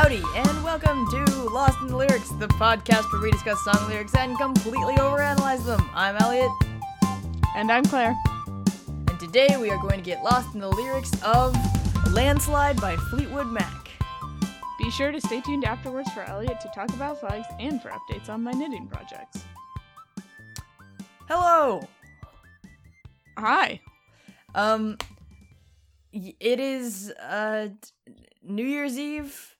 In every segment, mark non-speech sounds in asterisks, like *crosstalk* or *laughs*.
Howdy, and welcome to Lost in the Lyrics, the podcast where we discuss song lyrics and completely overanalyze them. I'm Elliot, And I'm Claire. and today we are going to get lost in the lyrics of Landslide by Fleetwood Mac. Be sure to stay tuned afterwards for Elliot to talk about flags and for updates on my knitting projects. Hello! Hi. Um, it is, uh, New Year's Eve.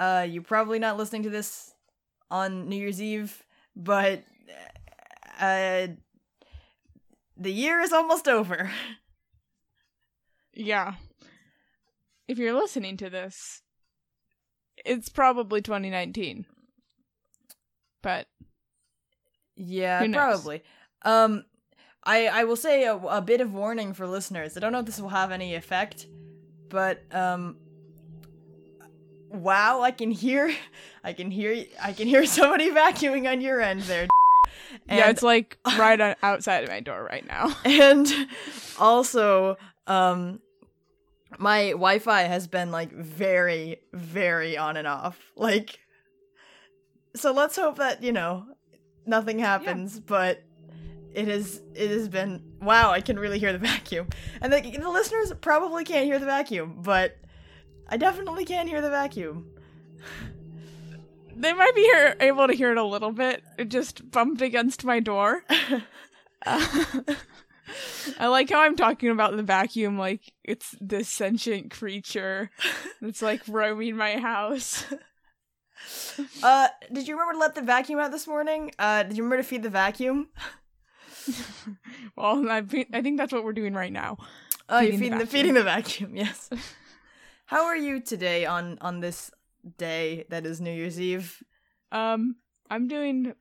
Uh, you're probably not listening to this on New Year's Eve, but, uh, the year is almost over. *laughs* Yeah. If you're listening to this, it's probably 2019. But Yeah, probably. Um, I I will say a, a bit of warning for listeners. I don't know if this will have any effect, but um, wow, I can hear, I can hear, I can hear somebody *laughs* vacuuming on your end there. And, *laughs* yeah, it's like *laughs* right on, outside of my door right now. and also um. My Wi-Fi has been like very, very on and off. Like, so let's hope that you know nothing happens. But it has it has been wow. I can really hear the vacuum, and the, the listeners probably can't hear the vacuum, but I definitely can hear the vacuum. They might be here, able to hear it a little bit. It just bumped against my door. Uh, *laughs* I like how I'm talking about the vacuum like it's this sentient creature that's like roaming my house. *laughs* uh, did you remember to let the vacuum out this morning? Uh, did you remember to feed the vacuum? *laughs* well, I, I think that's what we're doing right now. Oh, you're Feeding the the, feeding the vacuum. Yes. How are you today on on this day that is New Year's Eve? Um, I'm doing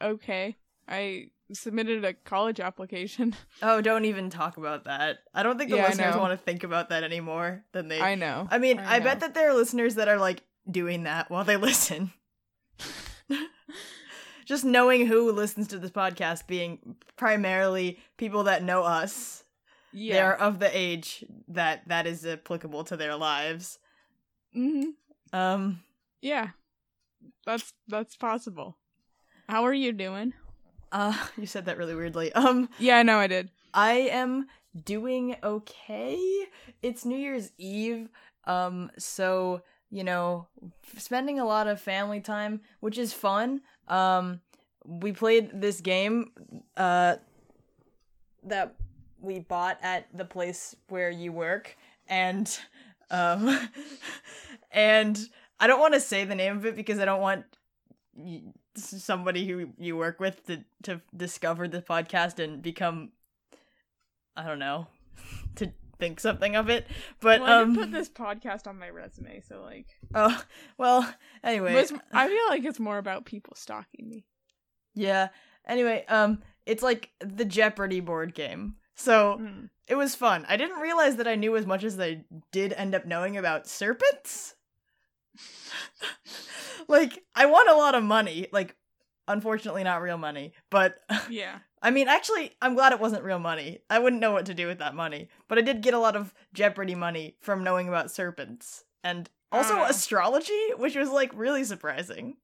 okay. I submitted a college application. *laughs* Oh, don't even talk about that. I don't think the Yeah, listeners want to think about that anymore than they. I know. I mean, I I, bet that there are listeners that are like doing that while they *laughs* listen. *laughs* Just knowing who listens to this podcast being primarily people that know us. Yeah. They're of the age that that is applicable to their lives. hmm Um Yeah. That's that's possible. How are you doing? uh *laughs* you said that really weirdly. Um Yeah, I know I did. I am doing okay. It's New Year's Eve. Um so, you know, spending a lot of family time, which is fun. Um we played this game uh that we bought at the place where you work and um *laughs* and I don't want to say the name of it because I don't want somebody who you work with to to discover the podcast and become I don't know *laughs* to think something of it. But well, I um put this podcast on my resume, so like, oh well anyway *laughs* I feel like it's more about people stalking me. yeah anyway um it's like the Jeopardy board game. So Mm. it was fun. I didn't realize that I knew as much as I did end up knowing about serpents. *laughs* like I won a lot of money, like unfortunately not real money, but *laughs* Yeah. I mean, actually, I'm glad it wasn't real money. I wouldn't know what to do with that money. But I did get a lot of Jeopardy money from knowing about serpents. And also Oh. astrology, which was like really surprising.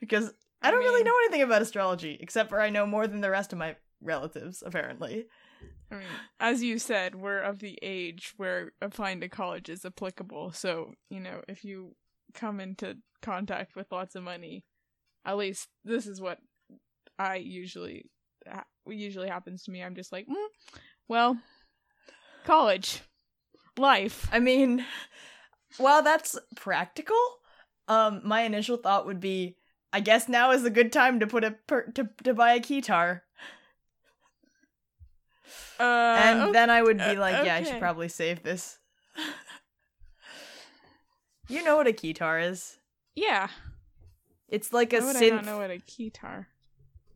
Because I I don't really mean- know anything about astrology, except for I know more than the rest of my relatives, apparently. I mean, as you said, we're of the age where applying to college is applicable. So, you know, if you come into contact with lots of money, at least this is what I usually ha- usually happens to me. I'm just like, mm, well, college, life. I mean, while that's practical, um, my initial thought would be, I guess now is a good time to put a per- to to buy a keytar. Uh, and okay. then I would be like, yeah, I should probably save this. *laughs* you know what a keytar is? yeah. It's like a Why would I synth. not know what a keytar?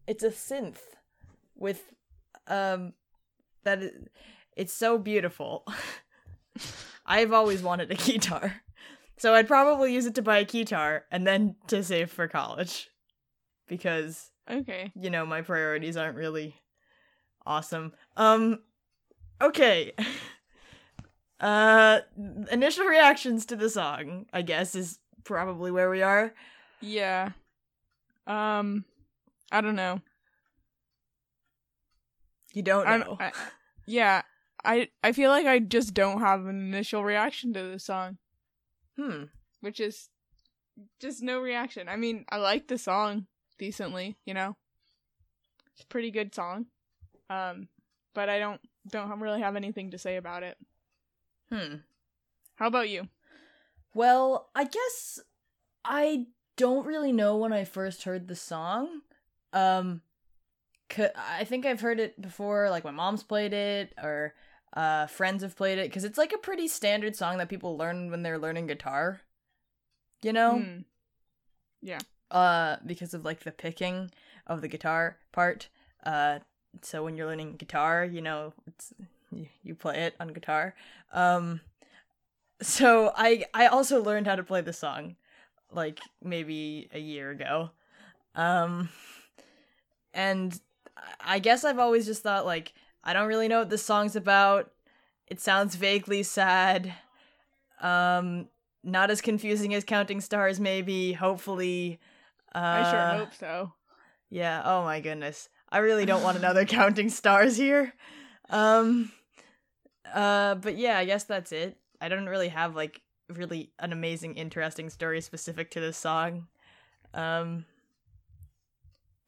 It's a synth with um that is, it's so beautiful. *laughs* I've always wanted a keytar. So I'd probably use it to buy a keytar and then to save for college. Because, Okay. you know, my priorities aren't really awesome. Um okay. *laughs* Uh initial reactions to the song, I guess, is probably where we are. Yeah. Um, I don't know. You don't know. I, yeah, I I feel like I just don't have an initial reaction to this song, hmm. which is just no reaction. I mean, I like the song decently, you know. It's a pretty good song. Um, but I don't don't really have anything to say about it. Hmm. How about you? Well, I guess I don't really know when I first heard the song. Um, I think I've heard it before, like my mom's played it or uh, friends have played it, because it's like a pretty standard song that people learn when they're learning guitar. You know? Hmm. Yeah. uh because of like the picking of the guitar part uh so when you're learning guitar you know it's you, you play it on guitar. Um so i i also learned how to play the song like maybe a year ago. Um and i guess i've always just thought like i don't really know what this song's about. It sounds vaguely sad. Um not as confusing as counting stars maybe hopefully. Uh, I sure hope so. yeah oh my goodness i really don't want another *laughs* counting stars here. Um uh but yeah i guess that's it. I don't really have like really an amazing interesting story specific to this song. Um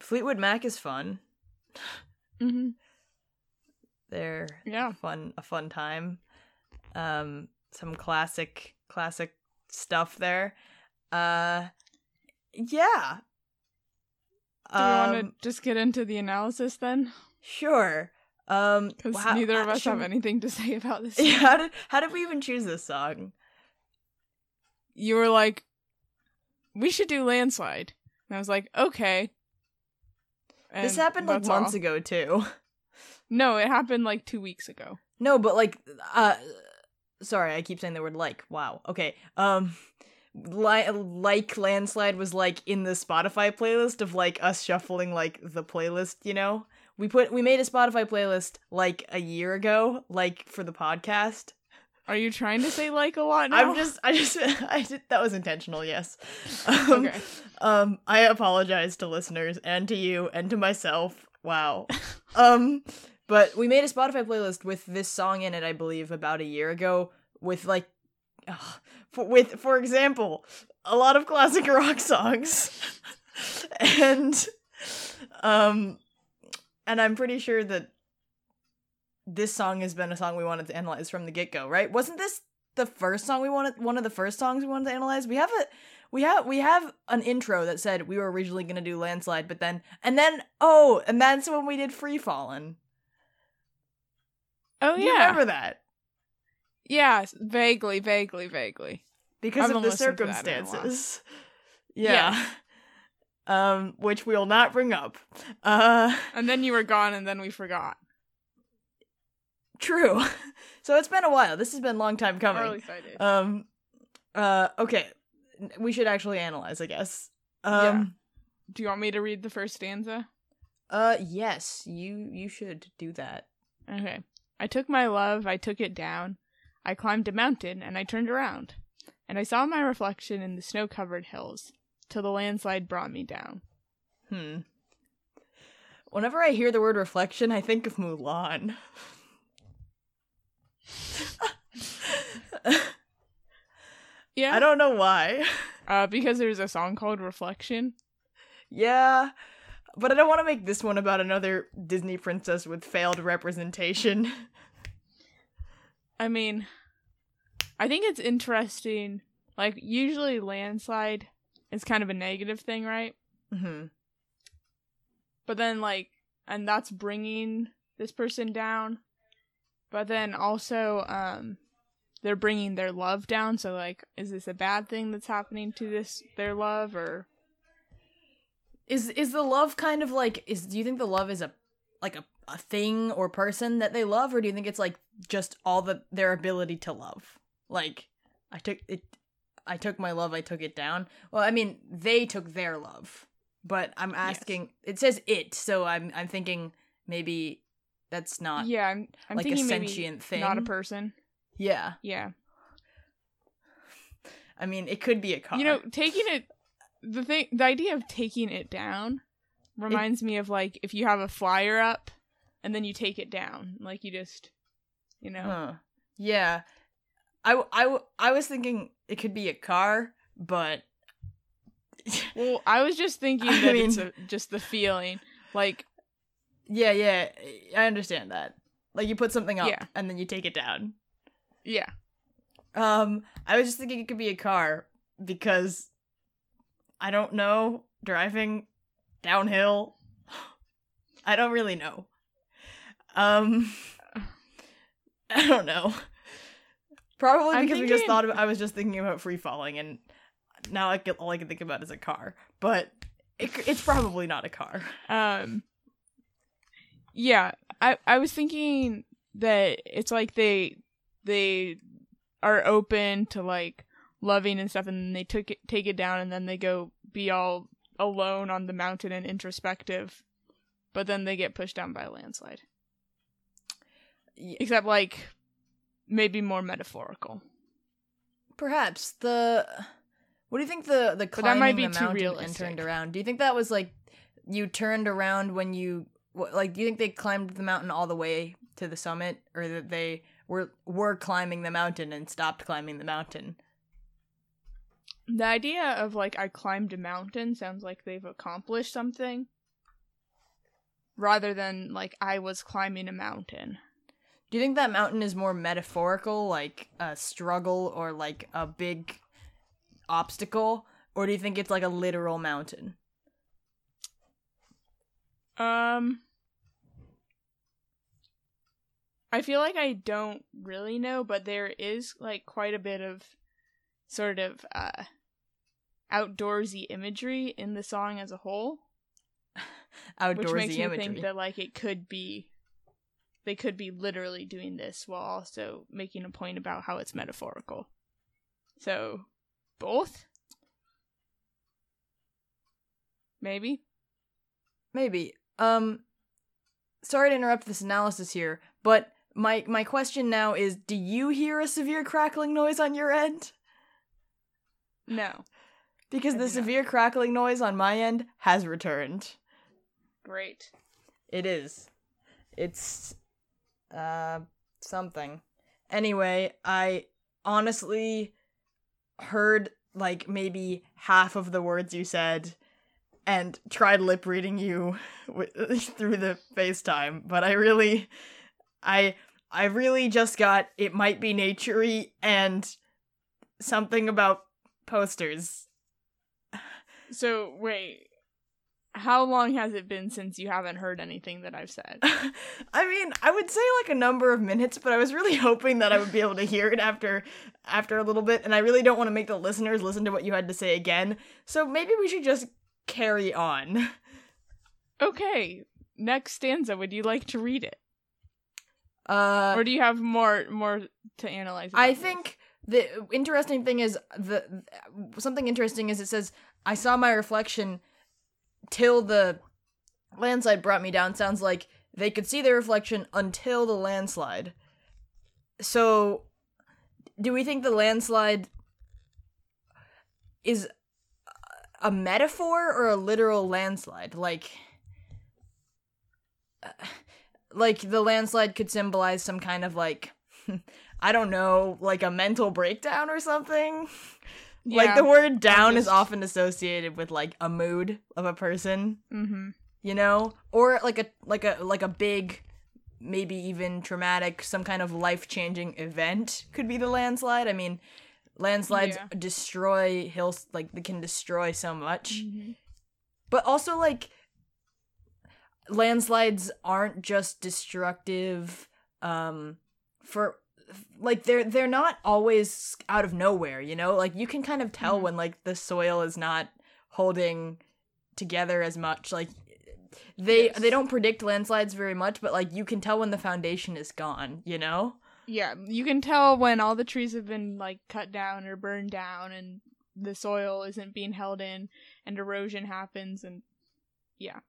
fleetwood mac is fun. Hmm they're Yeah. fun a fun time. Um some classic classic stuff there. Uh yeah Do we want Um, to just get into the analysis then? sure um Because wha- neither of us have we- anything to say about this. *laughs* yeah, how did how did we even choose this song You were like, "We should do landslide," and I was like, "Okay." this happened like months all. ago too *laughs* No, it happened like two weeks ago. no but like uh sorry i keep saying the word like wow okay um li- like landslide was like in the spotify playlist of like us shuffling like the playlist you know? We put we made a spotify playlist like a year ago like for the podcast. Are you trying to say like a lot now? i'm just i just *laughs* i did that was intentional yes. *laughs* Um, okay. um i apologize to listeners and to you and to myself. Wow. *laughs* Um but we made a spotify playlist with this song in it i believe about a year ago with like ugh, for, with for example a lot of classic *laughs* rock songs. And um and i'm pretty sure that this song has been a song we wanted to analyze from the get-go right? Wasn't this the first song we wanted one of the first songs we wanted to analyze? We have a we have we have an intro that said we were originally going to do landslide but then and then oh and that's when we did Free Fallin' Oh Do you yeah, remember that yeah, vaguely, vaguely, vaguely. because haven't of the listened to that in a while. circumstances *laughs* yeah. *laughs* um which we'll not bring up uh *laughs* And then you were gone, and then we forgot. true so it's been a while this has been a long time coming I did. um uh okay we should actually analyze i guess um Do you want me to read the first stanza? uh yes you you should do that Okay. I took my love, I took it down. I climbed a mountain, and I turned around. And I saw my reflection in the snow covered hills, till the landslide brought me down. Hmm. Whenever I hear the word reflection, I think of Mulan. *laughs* Yeah. I don't know why. Uh, because there's a song called Reflection. Yeah, but I don't want to make this one about another Disney princess with failed representation. I mean, I think it's interesting. Like, usually landslide is kind of a negative thing, right? hmm But then, like, and that's bringing this person down. But then also, um, they're bringing their love down. So, like, is this a bad thing that's happening to this their love, or Is is the love kind of like is? Do you think the love is a like a, a thing or person that they love, or do you think it's like just all the their ability to love? Like I took it, I took my love, I took it down. Well, I mean they took their love, but I'm asking. It says it, so I'm I'm thinking maybe that's not. yeah? I'm I'm like a thinking maybe sentient thing. not a person. Yeah. Yeah, I mean, it could be a car. You know, taking it the thing the idea of taking it down reminds me of like if you have a flyer up and then you take it down. Like you just you know. Huh. Yeah. I, I, I was thinking it could be a car, but *laughs* Well, I was just thinking I that it's a, just the feeling. Like yeah, yeah, I understand that. Like you put something up Yeah. and then you take it down. yeah. Um, I was just thinking it could be a car because I don't know driving downhill. *gasps* I don't really know. Um, *laughs* I don't know. Probably I'm because we just thought about, I was just thinking about free falling, and now I can, all I can think about is a car. But it, it's probably not a car. Um Yeah, I I was thinking that it's like they they are open to like loving and stuff and then they took it take it down and then they go be all alone on the mountain and introspective. But then they get pushed down by a landslide. Y- Except like maybe more metaphorical. Perhaps the. What do you think the the that might be the too mountain and turned around? Do you think that was like you turned around when you like? Do you think they climbed the mountain all the way to the summit, or that they were were climbing the mountain and stopped climbing the mountain? The idea of like I climbed a mountain sounds like they've accomplished something rather than like I was climbing a mountain. Do you think that mountain is more metaphorical, like a struggle or like a big obstacle, or do you think it's like a literal mountain? Um I feel like I don't really know, but there is like quite a bit of sort of uh outdoorsy imagery in the song as a whole, *laughs* Outdoorsy which makes me imagery. think that like it could be they could be literally doing this while also making a point about how it's metaphorical. So, both? Maybe. Maybe. Um sorry to interrupt this analysis here, but my my question now is do you hear a severe crackling noise on your end? No. Because I the do not. severe crackling noise on my end has returned. Great. It is. It's uh something. Anyway, I honestly heard like maybe half of the words you said and tried lip reading you *laughs* *laughs* through the FaceTime, but I really I I really just got it might be naturey and something about posters. *sighs* So, wait. How long has it been since you haven't heard anything that I've said? *laughs* I mean, I would say like a number of minutes, but I was really *laughs* hoping that I would be able to hear it after after a little bit, and I really don't want to make the listeners listen to what you had to say again. So maybe we should just carry on. Okay. Next stanza. Would you like to read it, Uh or do you have more more to analyze? I this? think the interesting thing is the something interesting is it says I saw my reflection till the landslide brought me down. Sounds like they could see their reflection until the landslide. So, do we think the landslide is a metaphor or a literal landslide? Like, uh, like the landslide could symbolize some kind of like *laughs* I don't know, like a mental breakdown or something. *laughs* Like the word down is often associated with like a mood of a person, Mhm. you know? Or like a like a like a big maybe even traumatic some kind of life-changing event could be the landslide. I mean, landslides Yeah. destroy hills like they can destroy so much. Mhm. But also like landslides aren't just destructive um for like they're they're not always out of nowhere, you know? Like you can kind of tell Mhm. when like the soil is not holding together as much. Like they Yes. they don't predict landslides very much, but like you can tell when the foundation is gone, you know? Yeah, you can tell when all the trees have been like cut down or burned down and the soil isn't being held in and erosion happens and yeah.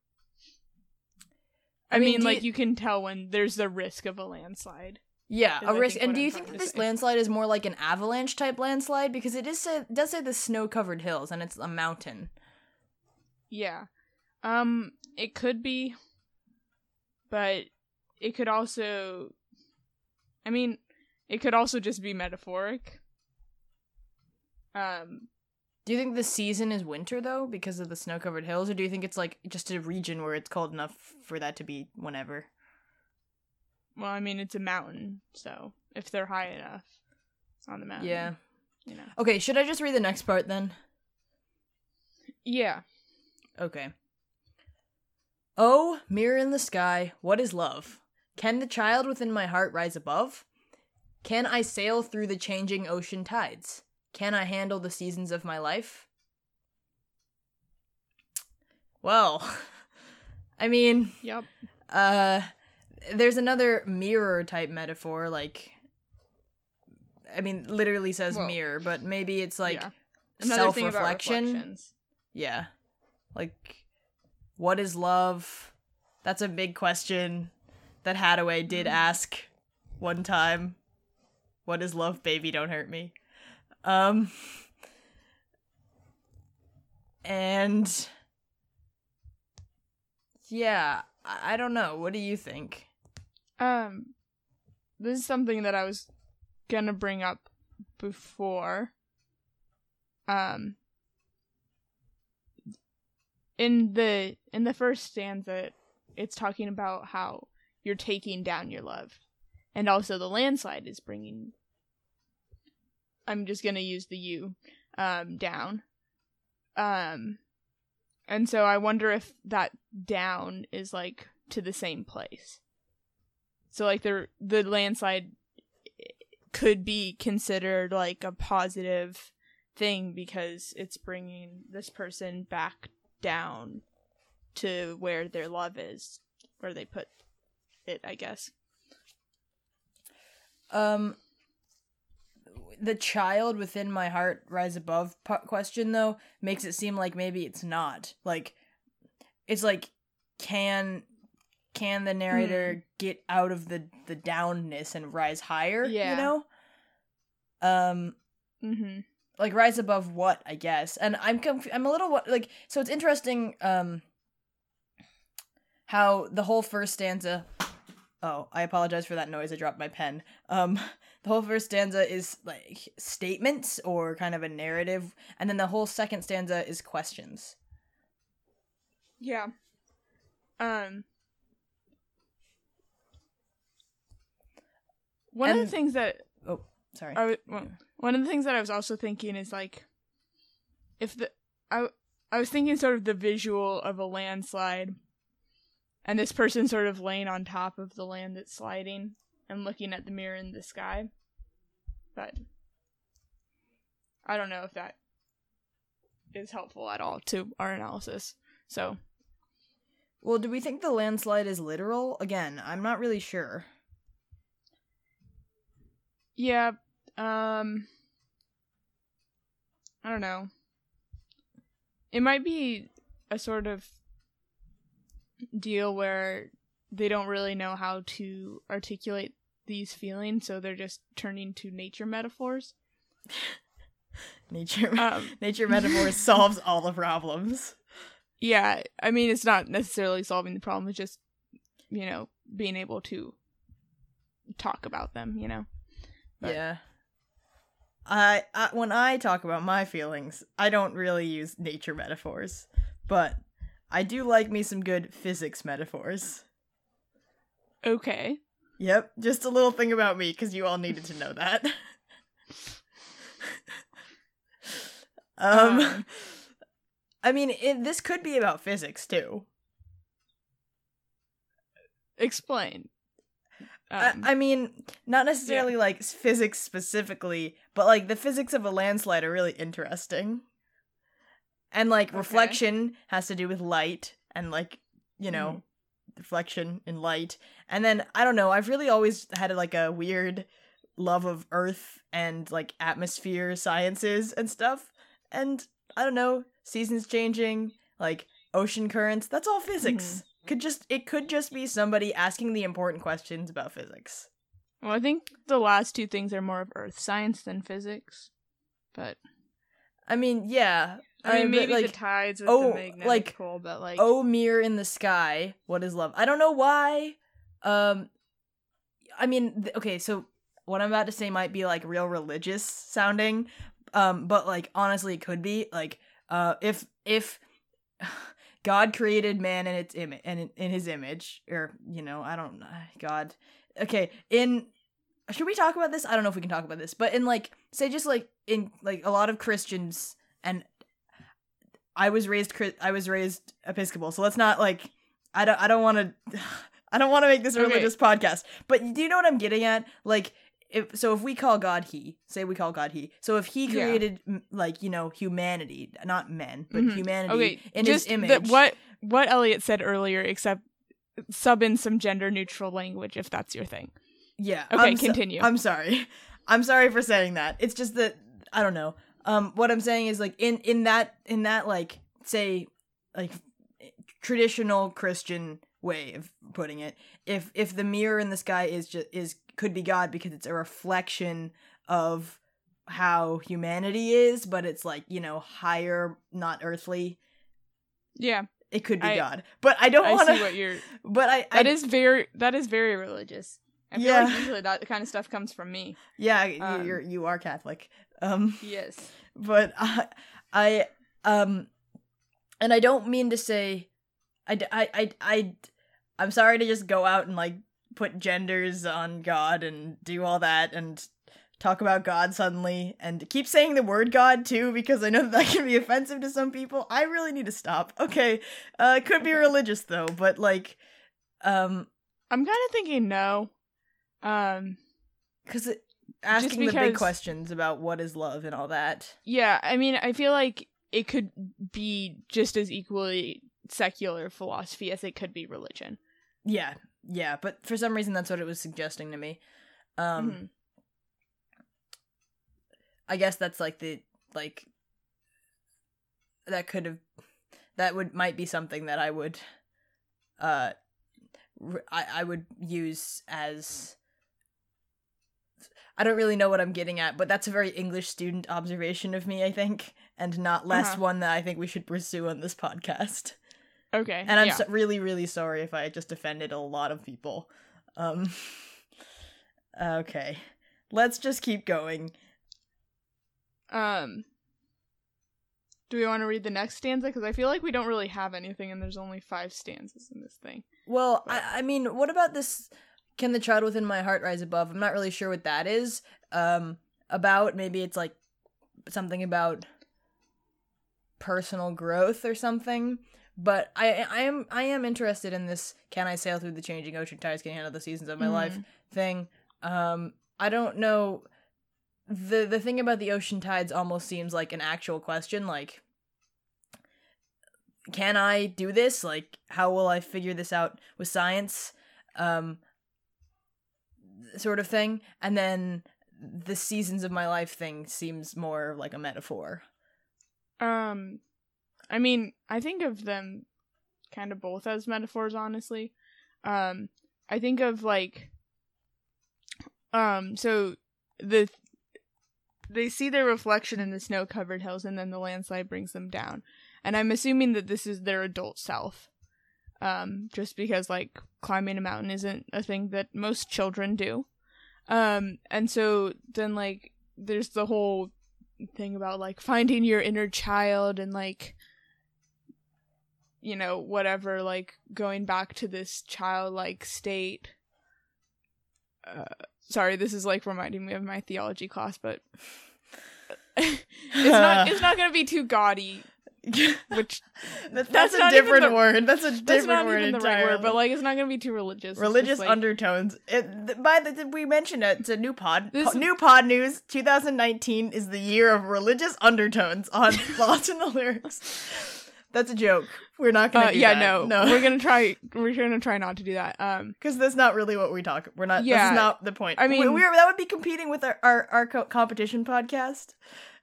I, I mean, mean, like you- you can tell when there's the risk of a landslide. Yeah, a risk. And do you think that this landslide is more like an avalanche type landslide? Because it is say, does say the snow covered hills and it's a mountain. Yeah. Um it could be but it could also I mean, it could also just be metaphoric. Um Do you think the season is winter though, because of the snow covered hills, or do you think it's like just a region where it's cold enough for that to be whenever? Well, I mean, it's a mountain, so if they're high enough on the mountain. Yeah. You know. Okay, should I just read the next part then? Yeah. Okay. Oh, mirror in the sky, what is love? Can the child within my heart rise above? Can I sail through the changing ocean tides? Can I handle the seasons of my life? Well, *laughs* I mean, Yep. uh there's another mirror type metaphor like I mean, literally says Well, mirror, but maybe it's like yeah. Self-reflection. reflections. Yeah. Like, what is love? That's a big question that Haddaway did Mm. ask one time. What is love, baby? Don't hurt me. Um, and yeah, I don't know. What do you think? Um, this is something that I was gonna bring up before. Um, in the in the first stanza, it's talking about how you're taking down your love, and also the landslide is bringing. I'm just gonna use the you, um, down. Um, and so I wonder if that down is like to the same place. So like the the landslide could be considered like a positive thing because it's bringing this person back down to where their love is, where they put it, I guess. Um, the child within my heart rise above question though makes it seem like maybe it's not like it's like can can the narrator get out of the the downness and rise higher Yeah. you know um Mm-hmm. like rise above what i guess and i'm conf- i'm a little like so it's interesting um how the whole first stanza oh i apologize for that noise i dropped my pen um *laughs* the whole first stanza is like statements or kind of a narrative and then the whole second stanza is questions Yeah. Um. One of the things that oh sorry. I one of the things that I was also thinking is like, if the I I was thinking sort of the visual of a landslide, and this person sort of laying on top of the land that's sliding and looking at the mirror in the sky, but I don't know if that is helpful at all to our analysis. So. Well do we think the landslide is literal? Again i'm not really sure yeah, um, I don't know. It might be a sort of deal where they don't really know how to articulate these feelings, so they're just turning to nature metaphors. *laughs* nature Um, *laughs* nature metaphor solves all the problems yeah, I mean, it's not necessarily solving the problem; it's just you know being able to talk about them. You know. But- Yeah. I, I when I talk about my feelings, I don't really use nature metaphors, but I do like me some good physics metaphors. Okay. Yep, just a little thing about me because you all needed to know that. *laughs* um, Um. *laughs* I mean, it, this could be about physics too. Explain. I, Um, I mean, not necessarily like physics specifically, but like the physics of a landslide are really interesting. And like Okay. reflection has to do with light and like, you know, Mm-hmm. reflection in light. And then I don't know, I've really always had like a weird love of earth and like atmosphere sciences and stuff. And I don't know, seasons changing, like ocean currents, that's all physics. Mm-hmm. Could just it could just be somebody asking the important questions about physics. Well, I think the last two things are more of earth science than physics. But I mean, yeah. I mean, maybe like, the tides with oh, the magnetic like, pole, but like oh mirror in the sky what is love i don't know why um i mean th- okay so what i'm about to say might be like real religious sounding um but like honestly it could be like uh if if god created man in its image and in, his image or you know i don't know god okay in should we talk about this i don't know if we can talk about this but in like say just like in like a lot of christians and I was raised I was raised Episcopal, so let's not like I don't I don't want to *sighs* I don't want to make this a Okay. religious podcast. But do you know what I'm getting at? Like if so if we call God he, say we call God he. So if he Yeah. created m like, you know, humanity, not men, but Mhm. humanity okay, in his image. The, what what Elliot said earlier, except sub in some gender neutral language if that's your thing. Yeah. Okay, I'm so- continue. I'm sorry. *laughs* I'm sorry for saying that. It's just that I don't know. Um what I'm saying is like in in that in that like say like traditional Christian way of putting it, if if the mirror in the sky is just is could be God because it's a reflection of how humanity is, but it's like, you know, higher, not earthly. Yeah, It could be I- God. But I don't want see what to you're. *laughs* but I That I, is very that is very religious. I feel Yeah. like usually that kind of stuff comes from me. yeah, um, you're you are Catholic. Um Yes. but *laughs* I, I um and i don't mean to say I, I, I, I, i'm sorry to just go out and like put genders on god and do all that and talk about god suddenly and keep saying the word god too because i know that, that can be offensive to some people i really need to stop okay uh it could be religious though but like um I'm kind of thinking no. Um. because asking the big questions about what is love and all that Yeah, I mean, I feel like it could be just as equally secular philosophy as it could be religion. Yeah, yeah, but for some reason that's what it was suggesting to me. Um Mhm. I guess that's like the like that could have that would might be something that I would uh I, I would use as I don't really know what I'm getting at, but that's a very English student observation of me, I think, and not less Uh-huh. one that I think we should pursue on this podcast. Okay. And I'm yeah. so- really, really sorry if I just offended a lot of people. Um, *laughs* okay, let's just keep going. Um, do we want to read the next stanza? Because I feel like we don't really have anything, and there's only five stanzas in this thing. Well, I, I mean, what about this? Can the child within my heart rise above? I'm not really sure what that is. Um, about maybe it's like something about personal growth or something. But I, I am, I am interested in this. Can I sail through the changing ocean tides? Can I handle the seasons of my life? Mm. thing. Um, I don't know. the The thing about the ocean tides almost seems like an actual question. Like, can I do this? Like, how will I figure this out with science? Um, sort of thing. And then the seasons of my life thing seems more like a metaphor. Um, I mean, I think of them kind of both as metaphors, honestly. Um, I think of like, um, so the they see their reflection in the snow-covered hills, and then the landslide brings them down. And I'm assuming that this is their adult self, um, just because like climbing a mountain isn't a thing that most children do. Um, and so then like there's the whole thing about like finding your inner child and like you know whatever like going back to this childlike state uh sorry this is like reminding me of my theology class but *laughs* it's not *laughs* it's not gonna be too gaudy *laughs* which That- that's, that's a different the- word. That's a that's different not word even the right entirely. word but like it's not gonna be too religious religious like- undertones. It, th- by the we mentioned it. It's a new pod. This- po- new pod news. 2019 is the year of religious undertones on Lost in the Lyrics. That's a joke. We're not gonna. uh, do yeah that. no no. we're gonna *laughs* try we're gonna try not to do that um because that's not really what we talk. We're not. Yeah. That's not the point. I mean- we're that would be competing with our our, our co- competition podcast.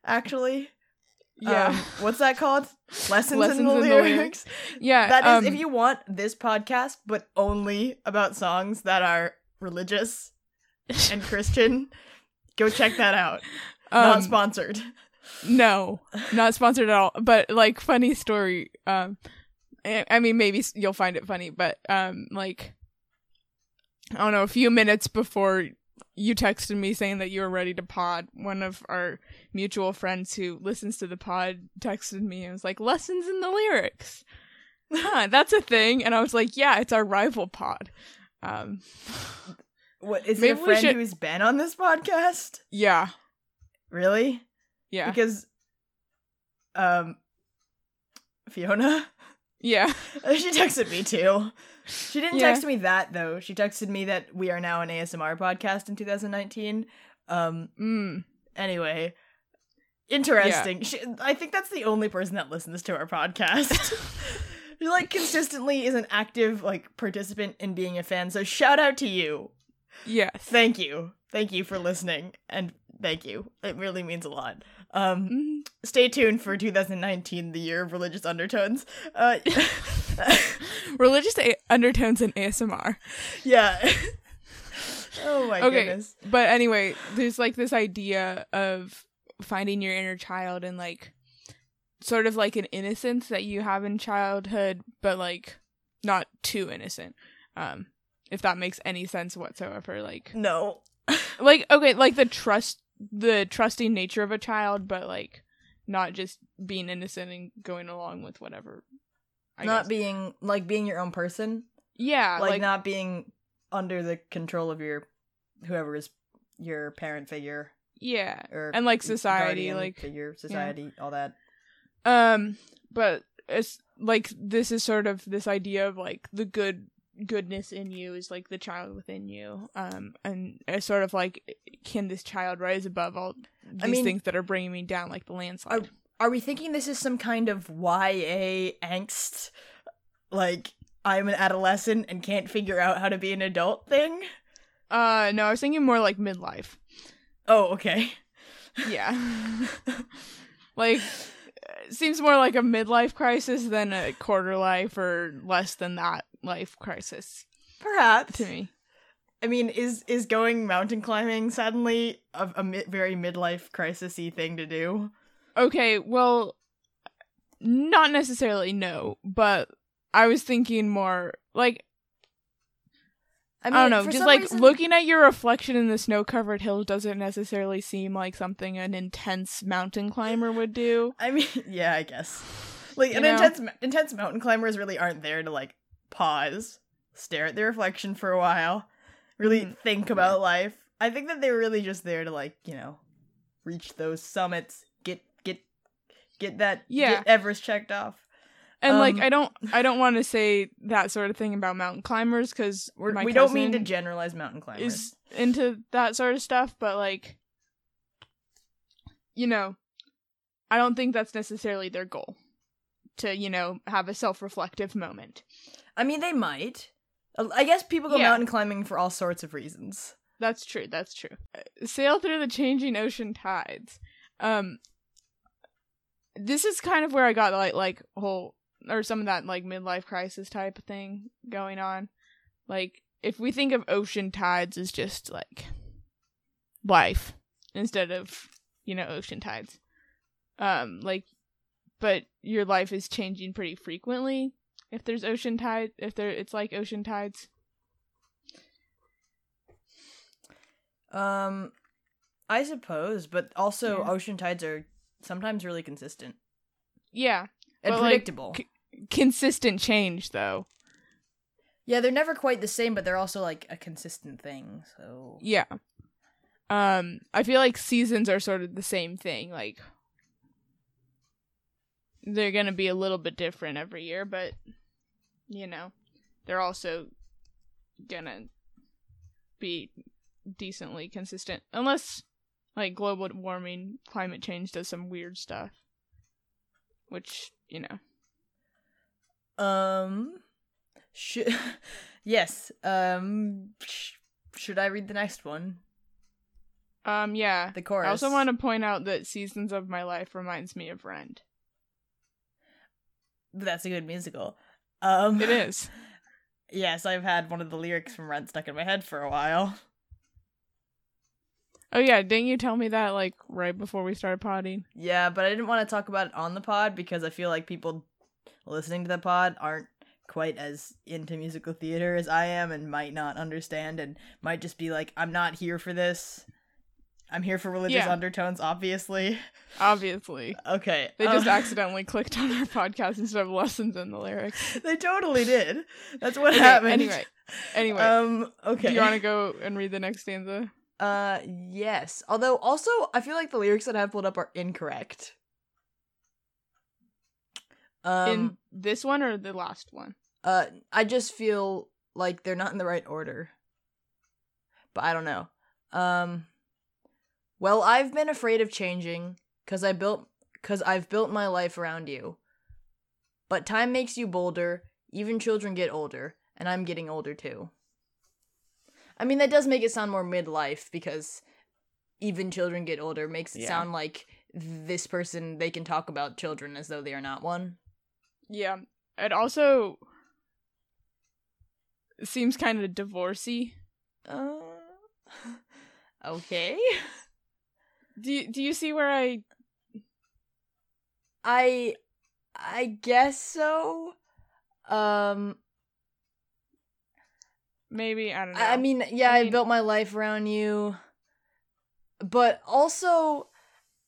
Actually, *laughs* yeah Um, what's that called? *laughs* Lessons, Lessons in the in the lyrics. lyrics. yeah That is um, if you want this podcast, but only about songs that are religious and Christian. Go check that out. Not Um, sponsored. No, not sponsored at all. But like, funny story. Um, I mean, maybe you'll find it funny, but um, like, I don't know. A few minutes before you texted me saying that you were ready to pod, one of our mutual friends who listens to the pod texted me and was like, "Lessons in the lyrics." Huh, that's a thing, and I was like, "Yeah, it's our rival pod." Um, What is maybe it a we friend should- who's been on this podcast? yeah, Really? Yeah, Because um Fiona? yeah. *laughs* she texted me too. She didn't Yeah. text me that though. She texted me that we are now an ASMR podcast in 2019. Um Mm. anyway, interesting. She, I think that's the only person that listens to our podcast. *laughs* she like consistently is an active like participant in being a fan. So shout out to you. Yes. Thank you. Thank you for listening and thank you. It really means a lot. Um Mm. stay tuned for 2019, the year of religious undertones. Uh *laughs* Religious a- undertones in ASMR. yeah. *laughs* oh my Okay. goodness. But anyway, there's like this idea of finding your inner child and like sort of like an innocence that you have in childhood, but like not too innocent. Um if that makes any sense whatsoever. Like No. *laughs* like okay, like the trust the trusting nature of a child, but like not just being innocent and going along with whatever. I not guess. being like being your own person. yeah, like, like, not being under the control of your whoever is your parent figure yeah, or and like society, like figure, society, all that. Um, but it's like this is sort of this idea of like the good goodness in you is like the child within you. Um, and it's sort of like can this child rise above all these I mean- things that are bringing me down, like the landslide? Are we thinking this is some kind of YA angst? Like I'm an adolescent and can't figure out how to be an adult thing? Uh, no, I was thinking more like midlife. Oh, okay. Yeah, *laughs* like seems more like a midlife crisis than a quarter life or less than that life crisis Perhaps. to me. I mean, is is going mountain climbing suddenly a, a mi- very midlife crisisy thing to do? Okay, well, not necessarily no, but I was thinking more like I, don't know, just like reason- looking at your reflection in the snow-covered hill doesn't necessarily seem like something an intense mountain climber would do. I mean, *laughs* yeah, I guess. Like You an know? intense intense mountain climbers really aren't there to like pause, stare at the reflection for a while, really Mhm. think about life. I think that they're really just there to like, you know, reach those summits, get get get that Yeah. get Everest checked off. And like Um, I don't I don't want to say that sort of thing about mountain climbers cuz We're, don't mean to generalize mountain climbers. is into that sort of stuff, but like you know, I don't think that's necessarily their goal to, you know, have a self-reflective moment. I mean, they might. I guess people go Yeah. mountain climbing for all sorts of reasons. That's true. That's true. Uh, Sail through the changing ocean tides. Um, this is kind of where I got like like whole or some of that like midlife crisis type of thing going on. Like if we think of ocean tides as just like life instead of you know ocean tides, um, like but your life is changing pretty frequently. If there's ocean tide, if there it's like ocean tides. Um, I suppose, but also Yeah. ocean tides are sometimes really consistent Yeah, and But, like, predictable. c- consistent change though. yeah, they're never quite the same, but they're also like a consistent thing. So Yeah. Um I feel like seasons are sort of the same thing like they're going to be a little bit different every year, but you know, they're also going to be decently consistent unless like global warming, climate change does some weird stuff. Which, you know. Um, should *laughs* yes. Um, sh- should I read the next one? Um yeah. The chorus. I also want to point out that Seasons of My Life reminds me of Rent. That's a good musical. Um, It is. *laughs* Yes, I've had one of the lyrics from Rent stuck in my head for a while. Oh yeah, didn't you tell me that like right before we started potting? Yeah, but I didn't want to talk about it on the pod because I feel like people listening to the pod aren't quite as into musical theater as I am and might not understand and might just be like, I'm not here for this. I'm here for religious Yeah. undertones, obviously. Obviously. *laughs* Okay. They just uh, accidentally clicked on our podcast instead of lessons in the lyrics. *laughs* they totally did. That's what Okay, happened. Anyway. Anyway. Um okay. Do you want to go and read the next stanza? Uh yes. Although also I feel like the lyrics that I have pulled up are incorrect. Um in this one or the last one? Uh, I just feel like they're not in the right order. But I don't know. Um, well, I've been afraid of changing because I built because I've built my life around you. But time makes you bolder. Even children get older, and I'm getting older too. I mean, that does make it sound more midlife because even children get older makes it Yeah. sound like this person they can talk about children as though they are not one. Yeah. It also seems kind of divorcey. Uh, *laughs* okay. *laughs* Do you, do you see where I I I guess so. Um maybe I don't know. I mean, yeah, I I, built my life around you. But also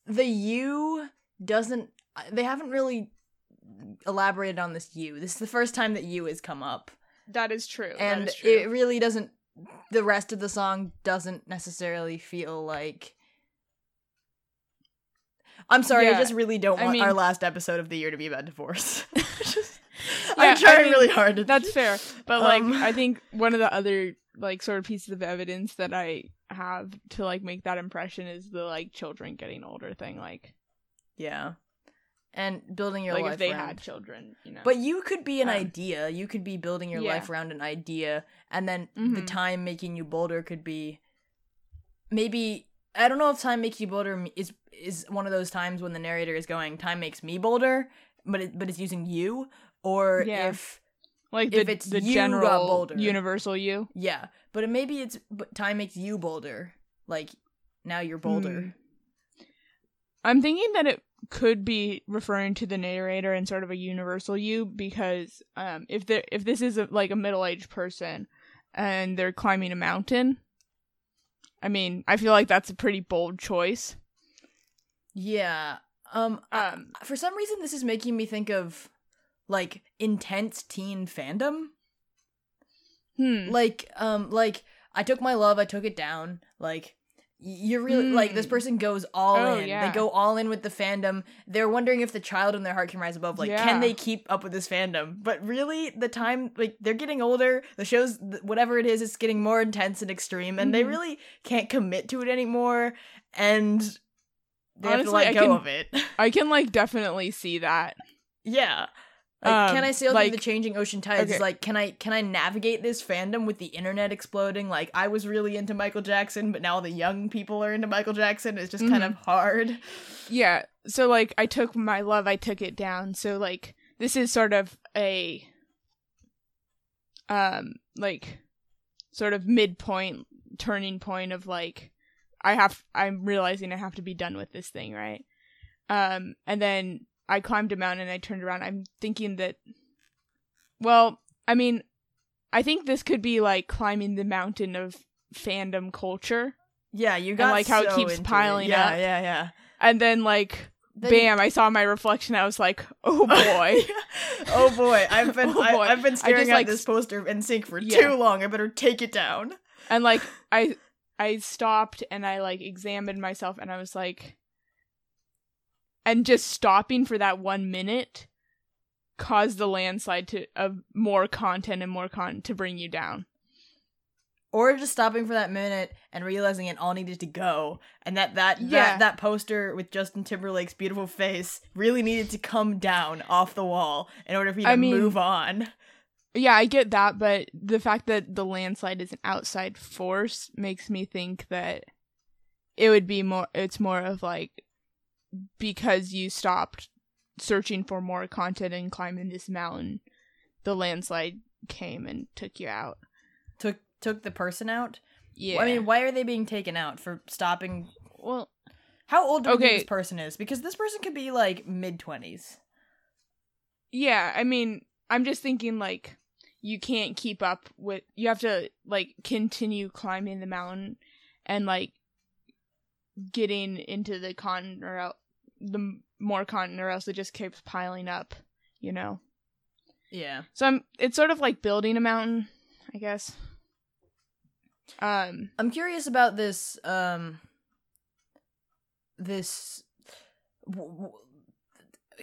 the you doesn't they haven't really elaborated on this you. This is the first time that you has come up. that is true. and is true. it really doesn't the rest of the song doesn't necessarily feel like I'm sorry, I just really don't I want mean- our last episode of the year to be about divorce. *laughs* Just- *laughs* Yeah, I'm trying I mean, really hard to That's fair. But like Um, I think one of the other like sort of pieces of evidence that I have to like make that impression is the like children getting older thing. Like Yeah. And building your like life if they around. had children, you know. But you could be an Um, idea. You could be building your yeah. life around an idea, and then the Mhm. time making you bolder could be maybe I don't know if time makes you bolder is is one of those times when the narrator is going time makes me bolder, but it, but it's using you, or Yeah. if like if the, it's the general bolder. universal you. yeah, but it, maybe it's but time makes you bolder, like now you're bolder. Hmm. I'm thinking that it could be referring to the narrator and sort of a universal you because um if there if this is a, like a middle-aged person and they're climbing a mountain I mean, I feel like that's a pretty bold choice. Yeah. Um. I- Um for some reason, this is making me think of like intense teen fandom. hmm. like um like i took my love i took it down like you're really like this Mm. person goes all Oh, in yeah. they go all in with the fandom they're wondering if the child in their heart can rise above like Yeah. can they keep up with this fandom but really the time like they're getting older the show's whatever it is it's getting more intense and extreme and they Mhm. really can't commit to it anymore and they have to let I go can- of it *laughs* I can like definitely see that. yeah like, can Um, I sail like- through the changing ocean tides? okay. Like, can I can I navigate this fandom with the internet exploding? Like, I was really into Michael Jackson, but now the young people are into Michael Jackson. It's just kind Mhm. of hard. Yeah. So like I took my love, I took it down. So like this is sort of a um like sort of midpoint turning point of like I have I'm realizing I have to be done with this thing, right? Um and then I climbed a mountain and I turned around. I'm thinking that well, I mean, I think this could be like climbing the mountain of fandom culture. Yeah, you got like how it keeps piling yeah, up. Yeah, yeah, yeah. And then like Then- bam, I saw my reflection. I was like, "Oh *laughs* boy." *laughs* oh boy, I've *laughs* been Oh, I, boy. I've been staring just, at like, this poster NSYNC for Yeah. too long. I better take it down. and like I I stopped and I like examined myself and I was like and just stopping for that 1 minute caused the landslide to of more content and more content to bring you down. Or just stopping for that minute and realizing it all needed to go, and that that Yeah. that, that poster with Justin Timberlake's beautiful face really needed to come down off the wall in order for you to I mean- move on. Yeah, I get that, but the fact that the landslide is an outside force makes me think that it would be more it's more of like because you stopped searching for more content and climbing this mountain, the landslide came and took you out. Took took the person out. Yeah. I mean, why are they being taken out for stopping? well, How old do we think Okay. this person is? Because this person could be like mid twenties. yeah. I mean, I'm just thinking like you can't keep up with. You have to like continue climbing the mountain and like getting into the continent or el- the more continent, or else it just keeps piling up. You know. Yeah. So I'm. It's sort of like building a mountain, I guess. Um. I'm curious about this. Um. This. w- w-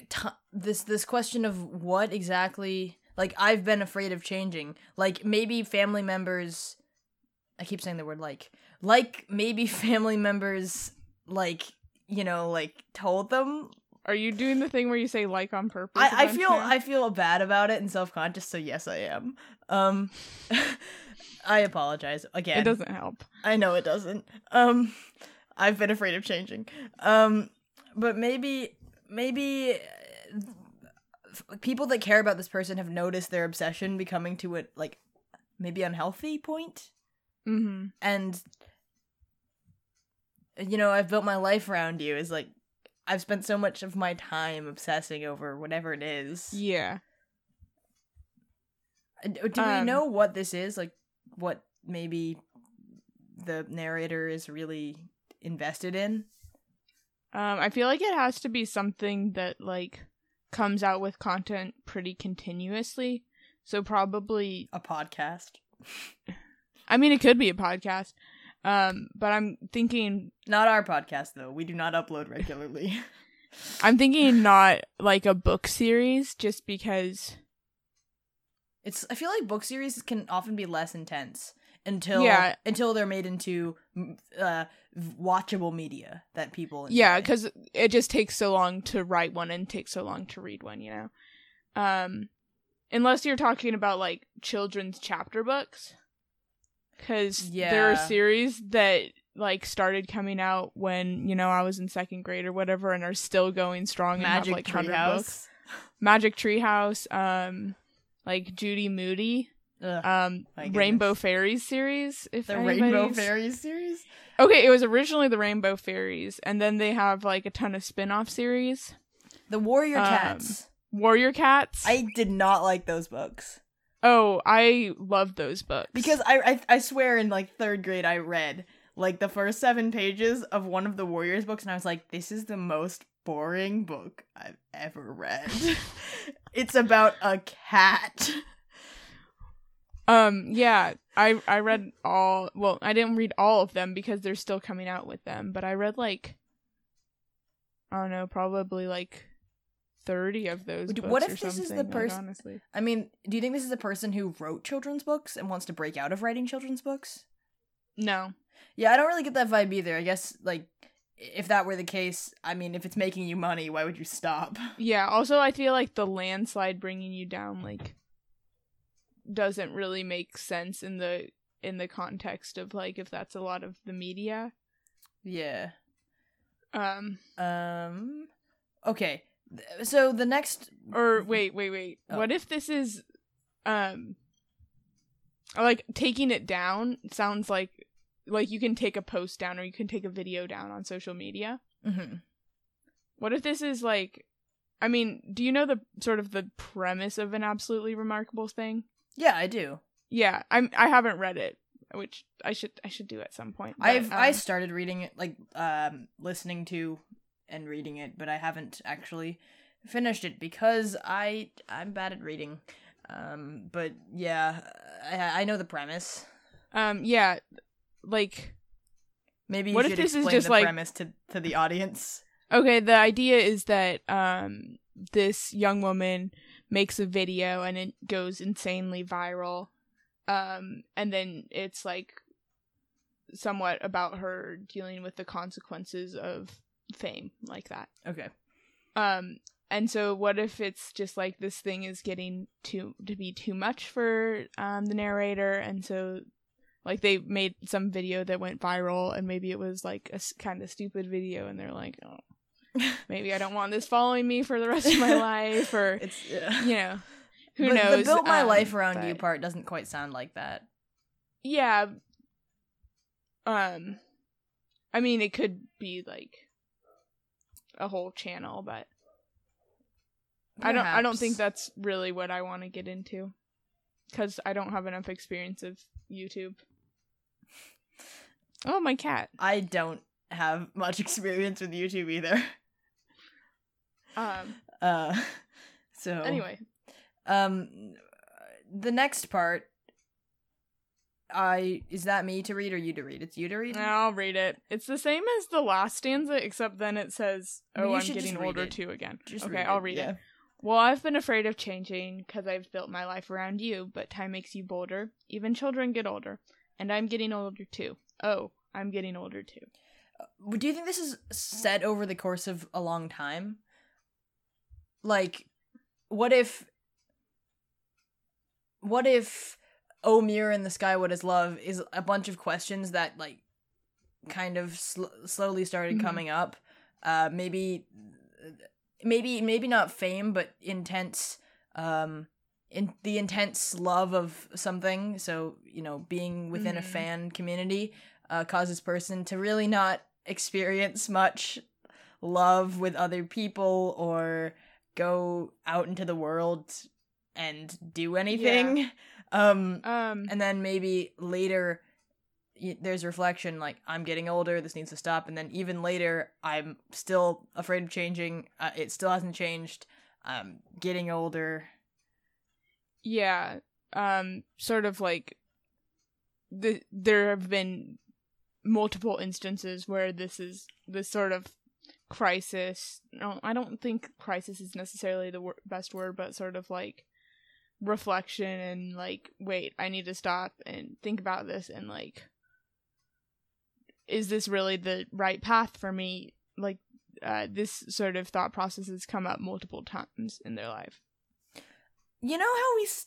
t- This this question of what exactly like I've been afraid of changing. Like maybe family members. I keep saying the word like. Like maybe *laughs* family members like you know like told them Are you doing the thing where you say like on purpose? I, bunch feel? I feel bad about it and self conscious, so yes I am. Um *laughs* I apologize again. It doesn't help. I know it doesn't. Um I've been afraid of changing. Um but maybe maybe uh, people that care about this person have noticed their obsession becoming to a like maybe unhealthy point Mm-hmm. and you know i've built my life around you is like i've spent so much of my time obsessing over whatever it is Yeah. Uh, do we Um, know what this is like what maybe the narrator is really invested in Um, I feel like it has to be something that like comes out with content pretty continuously. So probably, a podcast I mean, it could be a podcast. Um, but I'm thinking, not our podcast though we do not upload regularly *laughs* *laughs* I'm thinking not like a book series, just because. it's i feel like book series can often be less intense until Yeah. until they're made into uh watchable media that people Yeah, because it just takes so long to write one and takes so long to read one. You know, um, unless you're talking about like children's chapter books, because there are series that like started coming out when you know I was in second grade or whatever, and are still going strong and have Magic like hundred Treehouse. books. Magic Treehouse, um, like Judy Moody, Ugh, um, Rainbow. Fairies series. If the Rainbow Fairies series. Okay, it was originally the Rainbow Fairies, and then they have like a ton of spin-off series. The Warrior Um, Cats. Warrior Cats. I did not like those books oh, I love those books because I, I I swear in like third grade I read like the first seven pages of one of the Warriors books and I was like, this is the most boring book I've ever read. *laughs* it's about a cat. Um yeah, I I read all. Well, I didn't read all of them because they're still coming out with them, but I read like I don't know, probably like thirty of those. What if this is the something, like, honestly, I mean, do you think this is a person who wrote children's books and wants to break out of writing children's books? no. Yeah, I don't really get that vibe either. I guess like if that were the case, I mean, if it's making you money, why would you stop? Yeah. Also, I feel like the landslide bringing you down like doesn't really make sense in the in the context of like if that's a lot of the media. Yeah. Um. Um. Okay. So the next. Or wait, wait, wait. Oh. What if this is um like taking it down sounds like like you can take a post down or you can take a video down on social media. Mhm. What if this is like I mean, do you know the sort of the premise of an absolutely remarkable thing? Yeah, I do. Yeah, I'm I haven't read it, which I should I should do at some point. but, I've I um, started reading it, like um, listening to and reading it, but I haven't actually finished it because I I'm bad at reading. Um, but yeah, I I know the premise. um yeah, like Maybe you What if this is just the like- premise to to the audience. Okay, the idea is that um this young woman makes a video and it goes insanely viral. Um and then it's like somewhat about her dealing with the consequences of fame like that. Okay. Um and so what if it's just like this thing is getting too to be too much for um the narrator and so like they made some video that went viral and maybe it was like a kind of stupid video and they're like oh maybe I don't want this following me for the rest of my *laughs* life or It's yeah. you know who But knows The build my um, life around you part doesn't quite sound like that. yeah Um, I mean, it could be like a whole channel, but I don't. I don't think that's really what I want to get into because I don't have enough experience of YouTube. Oh, my cat. I don't have much *laughs* experience with YouTube either. Um. Uh, *laughs* so Anyway, um, the next part, I is that me to read or you to read? It's you to read. I'll read it. It's the same as the last stanza, except then it says, "Oh, you I'm getting older it. too again." Just okay, I'll it, read yeah. it. Well, I've been afraid of changing because I've built my life around you, but time makes you bolder. Even children get older, and I'm getting older too. Oh, I'm getting older too. Uh, Do you think this is said over the course of a long time? Like, what if, what if, "Oh, mirror in the sky, what is love?" is a bunch of questions that like, kind of sl- slowly started Mhm. coming up. Uh, maybe, maybe, maybe not fame, but intense. Um, in the intense love of something. So you know, being within a Mhm. fan community uh, causes person to really not experience much love with other people or go out into the world and do anything. *laughs* Um, Um, and then maybe later there's reflection like I'm getting older, this needs to stop, and then even later I'm still afraid of changing. Uh, it still hasn't changed. I'm getting older. yeah. Um, sort of like the there have been multiple instances where this is this sort of crisis. No, I don't think crisis is necessarily the wor- best word, but sort of like reflection and like, wait, I need to stop and think about this and like, is this really the right path for me? Like, uh, this sort of thought process has come up multiple times in their life. You know how we s-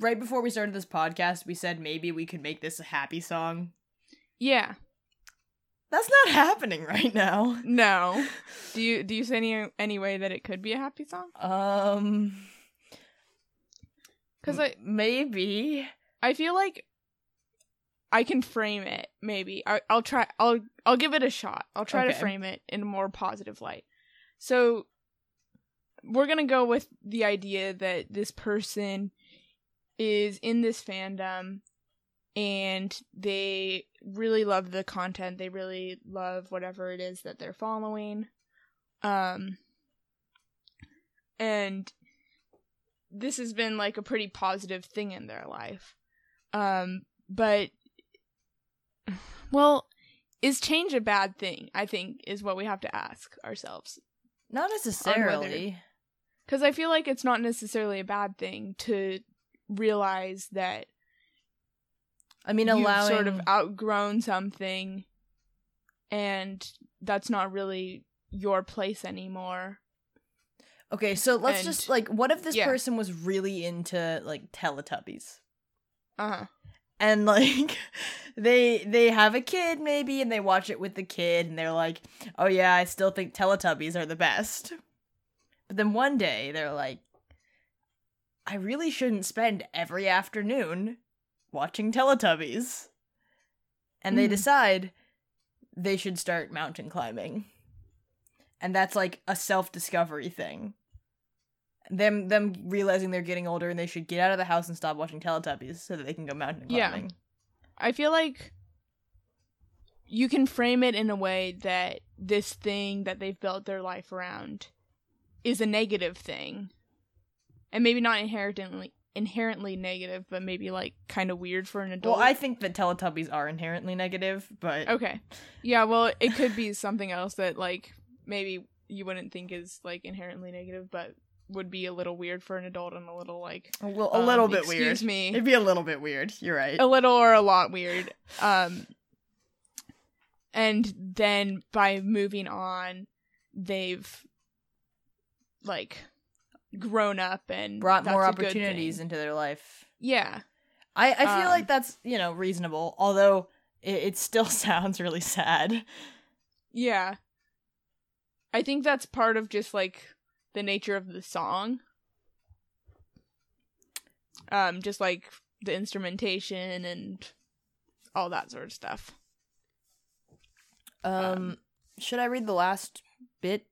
right before we started this podcast we said maybe we could make this a happy song. Yeah. That's not happening right now. No. do you do you see any any way that it could be a happy song? Um, Because I maybe. I feel like I can frame it. Maybe I, I'll try. I'll I'll give it a shot. I'll try to frame it in a more positive light. So we're gonna go with the idea that this person is in this fandom and they really love the content. They really love whatever it is that they're following. Um and this has been like a pretty positive thing in their life. Um but *sighs* well is change a bad thing? I think is what we have to ask ourselves. Not necessarily. because I feel like it's not necessarily a bad thing to realize that I mean, you've allowing sort of outgrown something and that's not really your place anymore. Okay, so let's and- just like, what if this yeah. person was really into like Teletubbies? Uh-huh. and like *laughs* they they have a kid maybe and they watch it with the kid and they're like oh yeah i still think teletubbies are the best but then one day they're like i really shouldn't spend every afternoon watching teletubbies and they Mhm. decide they should start mountain climbing and that's like a self-discovery thing them them realizing they're getting older and they should get out of the house and stop watching Teletubbies so that they can go mountain Yeah. climbing. I feel like you can frame it in a way that this thing that they've built their life around is a negative thing. And maybe not inherently inherently negative, but maybe like kind of weird for an adult. Well, I think that Teletubbies are inherently negative, but Okay. Yeah, well, it could be something else that like maybe you wouldn't think is like inherently negative, but would be a little weird for an adult and a little like a, li- a um, little bit excuse weird. Excuse me. It'd be a little bit weird. You're right. a little or a lot weird. Um and then by moving on, they've like grown up and Brought more opportunities into their life. Yeah. I, I feel Um, like that's, you know, reasonable, although it, it still *laughs* sounds really sad. Yeah. I think that's part of just like the nature of the song. Um just like the instrumentation and all that sort of stuff. Um, should I read the last bit?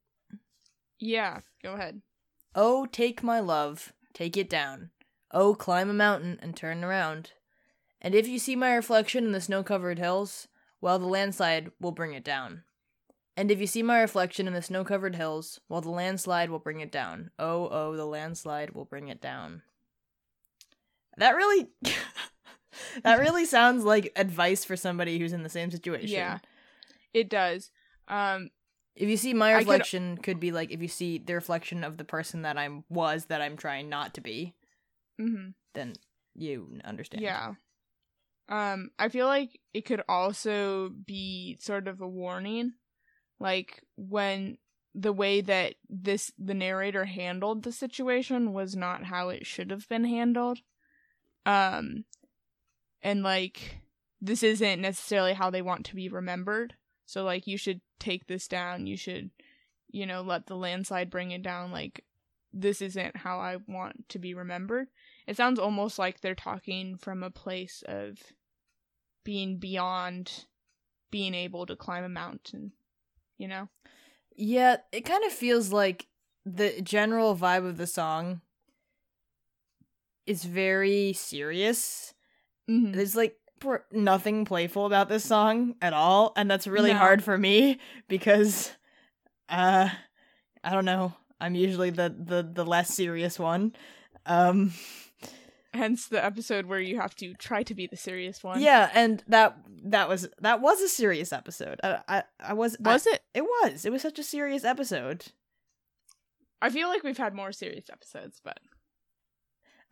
Yeah, go ahead. Oh, take my love, take it down. Oh, climb a mountain and turn around. And if you see my reflection in the snow covered hills, well, the landslide will bring it down. And if you see my reflection in the snow covered hills, well, the landslide will bring it down. Oh, oh, the landslide will bring it down. That really. *laughs* that really sounds like advice for somebody who's in the same situation. Yeah, it does. Um, If you see my I could- reflection, could... be like if you see the reflection of the person that I was that I'm trying not to be, mhm. then you understand. Yeah. Um, I feel like it could also be sort of a warning, like when the way that this the narrator handled the situation was not how it should have been handled. Um, and like this isn't necessarily how they want to be remembered. So like you should take this down. You should, you know, let the landslide bring it down. Like this isn't how I want to be remembered it sounds almost like they're talking from a place of being beyond being able to climb a mountain you know Yeah, it kind of feels like the general vibe of the song is very serious. mm-hmm. There's like pr- nothing playful about this song at all, and that's really No. hard for me because uh I don't know. I'm usually the the the less serious one. Um hence the episode where you have to try to be the serious one yeah, and that that was that was a serious episode. I I, I was was it it was. It was such a serious episode. i feel like we've had more serious episodes but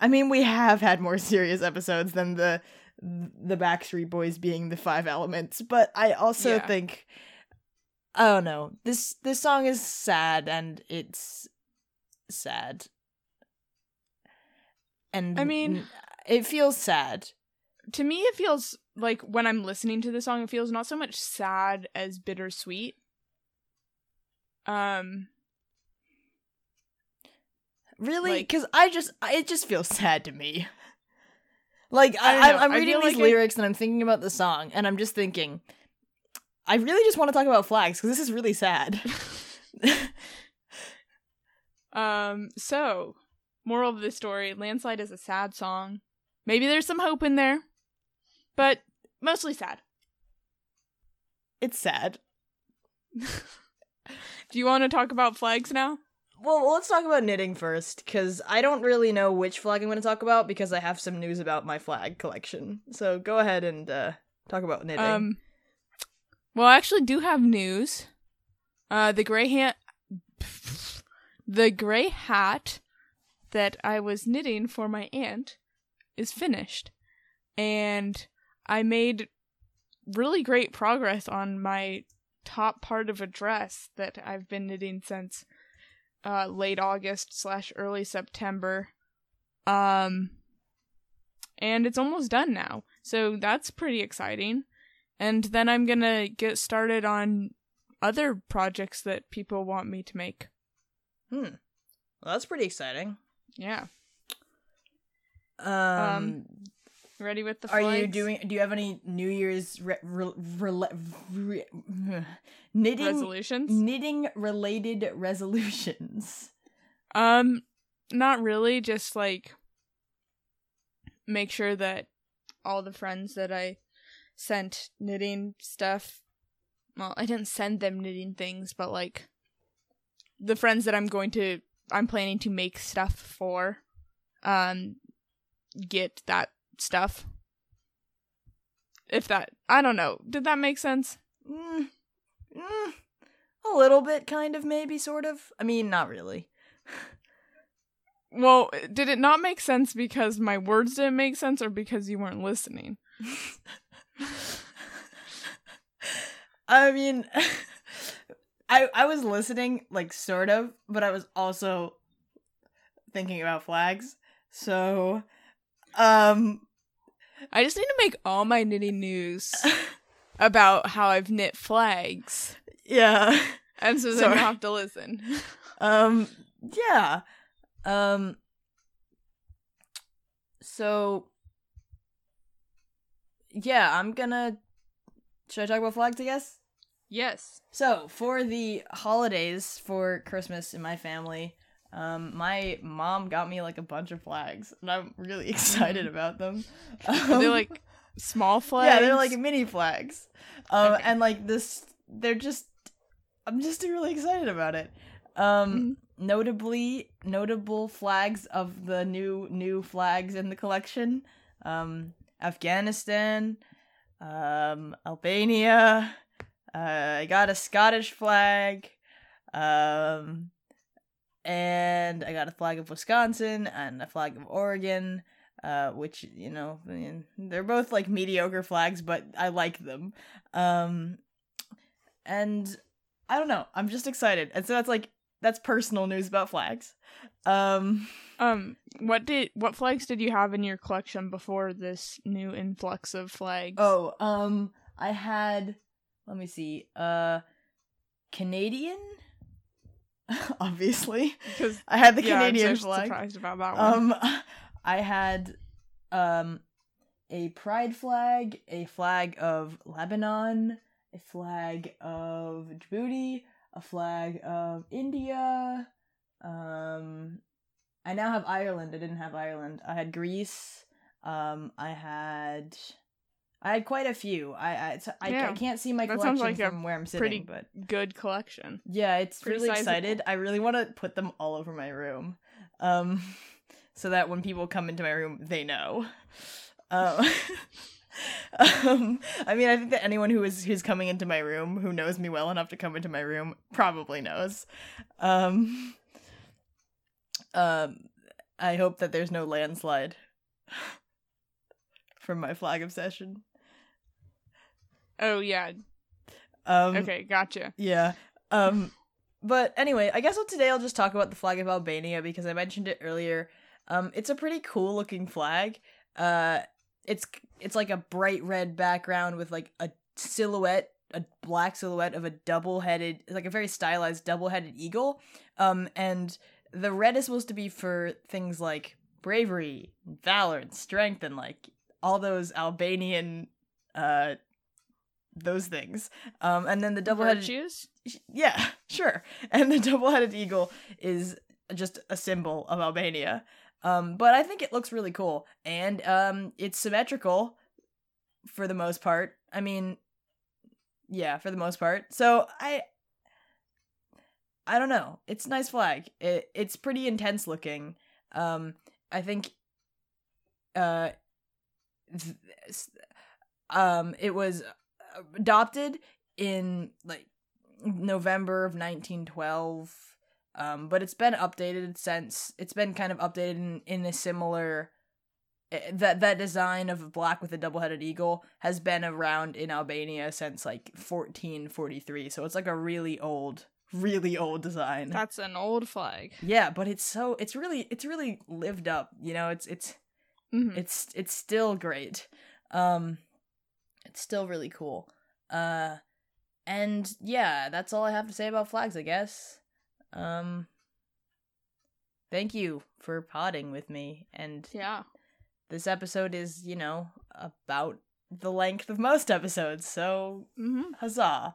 I mean, we have had more *laughs* serious episodes than the the Backstreet Boys being the five elements, but I also Yeah. think I don't know. This this song is sad and it's sad. And I mean- it feels sad. to me it feels like when i'm listening to the song it feels not so much sad as bittersweet um Really? Like- Cuz I just it just feels sad to me. Like I I, I, I'm reading these like I- lyrics and I'm thinking about the song and I'm just thinking I really just want to talk about flags because this is really sad. *laughs* Um, so moral of the story, Landslide is a sad song. Maybe there's some hope in there, but mostly sad. it's sad. *laughs* Do you want to talk about flags now? Well, let's talk about knitting first, because I don't really know which flag I'm going to talk about because I have some news about my flag collection. So go ahead and uh, talk about knitting. Um, well, I actually do have news. Uh, the gray hat, *laughs* the gray hat that I was knitting for my aunt is finished, and I made really great progress on my top part of a dress that I've been knitting since uh, late August slash early September. Um, and it's almost done now, so that's pretty exciting. And then I'm gonna get started on other projects that people want me to make. hmm. Well, that's pretty exciting. Yeah. Um, Um, Ready with the are you doing? Do you have any New Year's re- re- re- *sighs* knitting resolutions? knitting related resolutions? Um, not really. Just like make sure that all the friends that I sent knitting stuff. Well, I didn't send them knitting things, but like the friends that I'm going to, I'm planning to make stuff for, um, get that stuff. If that, I don't know. Did that make sense? Mm, mm, a little bit, kind of, maybe, sort of. I mean, not really. Well, did it not make sense because my words didn't make sense or because you weren't listening? *laughs* I mean, *laughs* I I was listening, like sort of, but I was also thinking about flags. So, um, I just need to make all my knitting news about how I've knit flags. yeah, And so then Sorry. you have to listen. um, yeah, um. So, yeah, I'm gonna. Should I talk about flags? I guess. Yes. So, for the holidays for Christmas in my family, um, my mom got me like a bunch of flags, and I'm really *laughs* excited about them. *laughs* Um, like small flags? yeah, they're like mini flags, um, Okay. and like this, they're just, I'm just really excited about it. Um, Mhm. notably, notable flags of the new new flags in the collection: um, Afghanistan, um, Albania. Uh, I got a Scottish flag, um, and I got a flag of Wisconsin and a flag of Oregon. Uh, which you know, they're both like mediocre flags, but I like them. Um, and I don't know, I'm just excited, and so that's like that's personal news about flags. Um, Um, what did what flags did you have in your collection before this new influx of flags? oh, um, I had, let me see, uh, Canadian, *laughs* obviously. because I had the yeah, Canadian I'm so flag. surprised about that one. Um, *laughs* I had um a pride flag, a flag of Lebanon, a flag of Djibouti, a flag of India. Um, I now have Ireland. I didn't have Ireland. I had Greece. Um, I had. I had quite a few. I I, I, I can't see my That collection like from where I'm sitting, pretty but Good collection. yeah, it's Pretty really sizable. excited. I really want to put them all over my room, um, *laughs* so that when people come into my room, they know. Um, *laughs* um, I mean, I think that anyone who is who's coming into my room who knows me well enough to come into my room probably knows. Um, um, I hope that there's no landslide *laughs* from my flag obsession. Oh yeah. Um, Okay, gotcha. Yeah. Um but anyway, I guess today I'll just talk about the flag of Albania because I mentioned it earlier. Um it's a pretty cool looking flag. Uh it's it's like a bright red background with like a silhouette, a black silhouette of a double-headed like a very stylized double-headed eagle. Um and the red is supposed to be for things like bravery, valor, and strength and like all those Albanian uh those things. Um and then the double-headed shoes. yeah, *laughs* sure. And the double-headed eagle is just a symbol of Albania. Um, but I think it looks really cool, and um, it's symmetrical for the most part. I mean, yeah, for the most part. So I, I don't know. It's a nice flag. It it's pretty intense looking. Um, I think, uh, th- um, it was adopted in like November of 1912. Um, but it's been updated since. It's been kind of updated in, in a similar. eh, That that design of black with a double-headed eagle has been around in Albania since like 1443. So it's like a really old, really old design. That's an old flag. yeah, but it's so it's really it's really lived up. You know, it's it's Mhm. it's it's still great um it's still really cool uh and yeah that's all i have to say about flags i guess um thank you for potting with me and yeah. this episode is you know about the length of most *laughs* episodes so hmm huzzah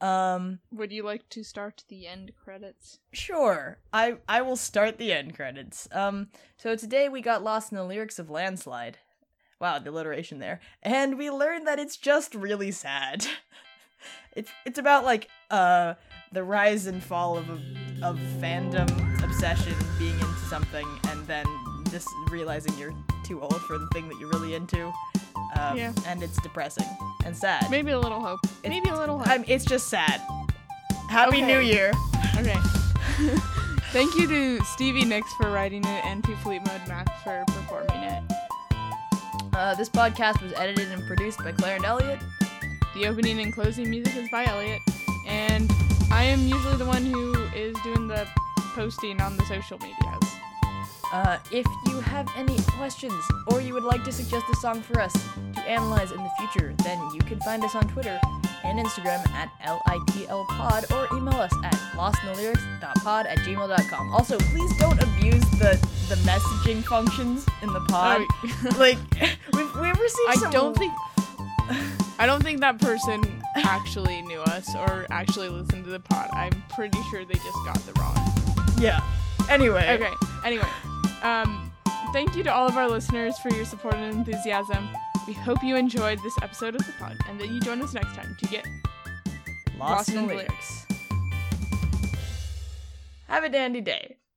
um Would you like to start the end credits? Sure. I I will start the end credits. Um so today we got lost in the lyrics of Landslide. Wow, the alliteration there. And we learned that it's just really sad. *laughs* it's it's about like uh the rise and fall of a, of fandom obsession being into something and then just realizing you're too old for the thing that you're really into. Um, Yeah. and it's depressing and sad. Maybe a little hope. Maybe a little hope. I'm, it's just sad. Happy Okay. New Year. Okay. *laughs* Thank you to Stevie Nicks for writing it and to Fleetwood Mac for performing it. Uh, this podcast was edited and produced by Claire and Elliot. The opening and closing music is by Elliot, and I am usually the one who is doing the posting on the social medias. Uh, if you have any questions or you would like to suggest a song for us to analyze in the future, then you can find us on Twitter and Instagram at LITLpod or email us at lostinthelyrics.pod at gmail.com. Also, please don't abuse the, the messaging functions in the pod. Oh, *laughs* *laughs* like, we've, we've received I some... don't think *laughs* I don't think that person actually knew us or actually listened to the pod. I'm pretty sure they just got the wrong. Yeah. Anyway. Okay. Anyway, um, thank you to all of our listeners for your support and enthusiasm. We hope you enjoyed this episode of the pod and that you join us next time to get Lost, Lost in in the the lyrics. Have a dandy day.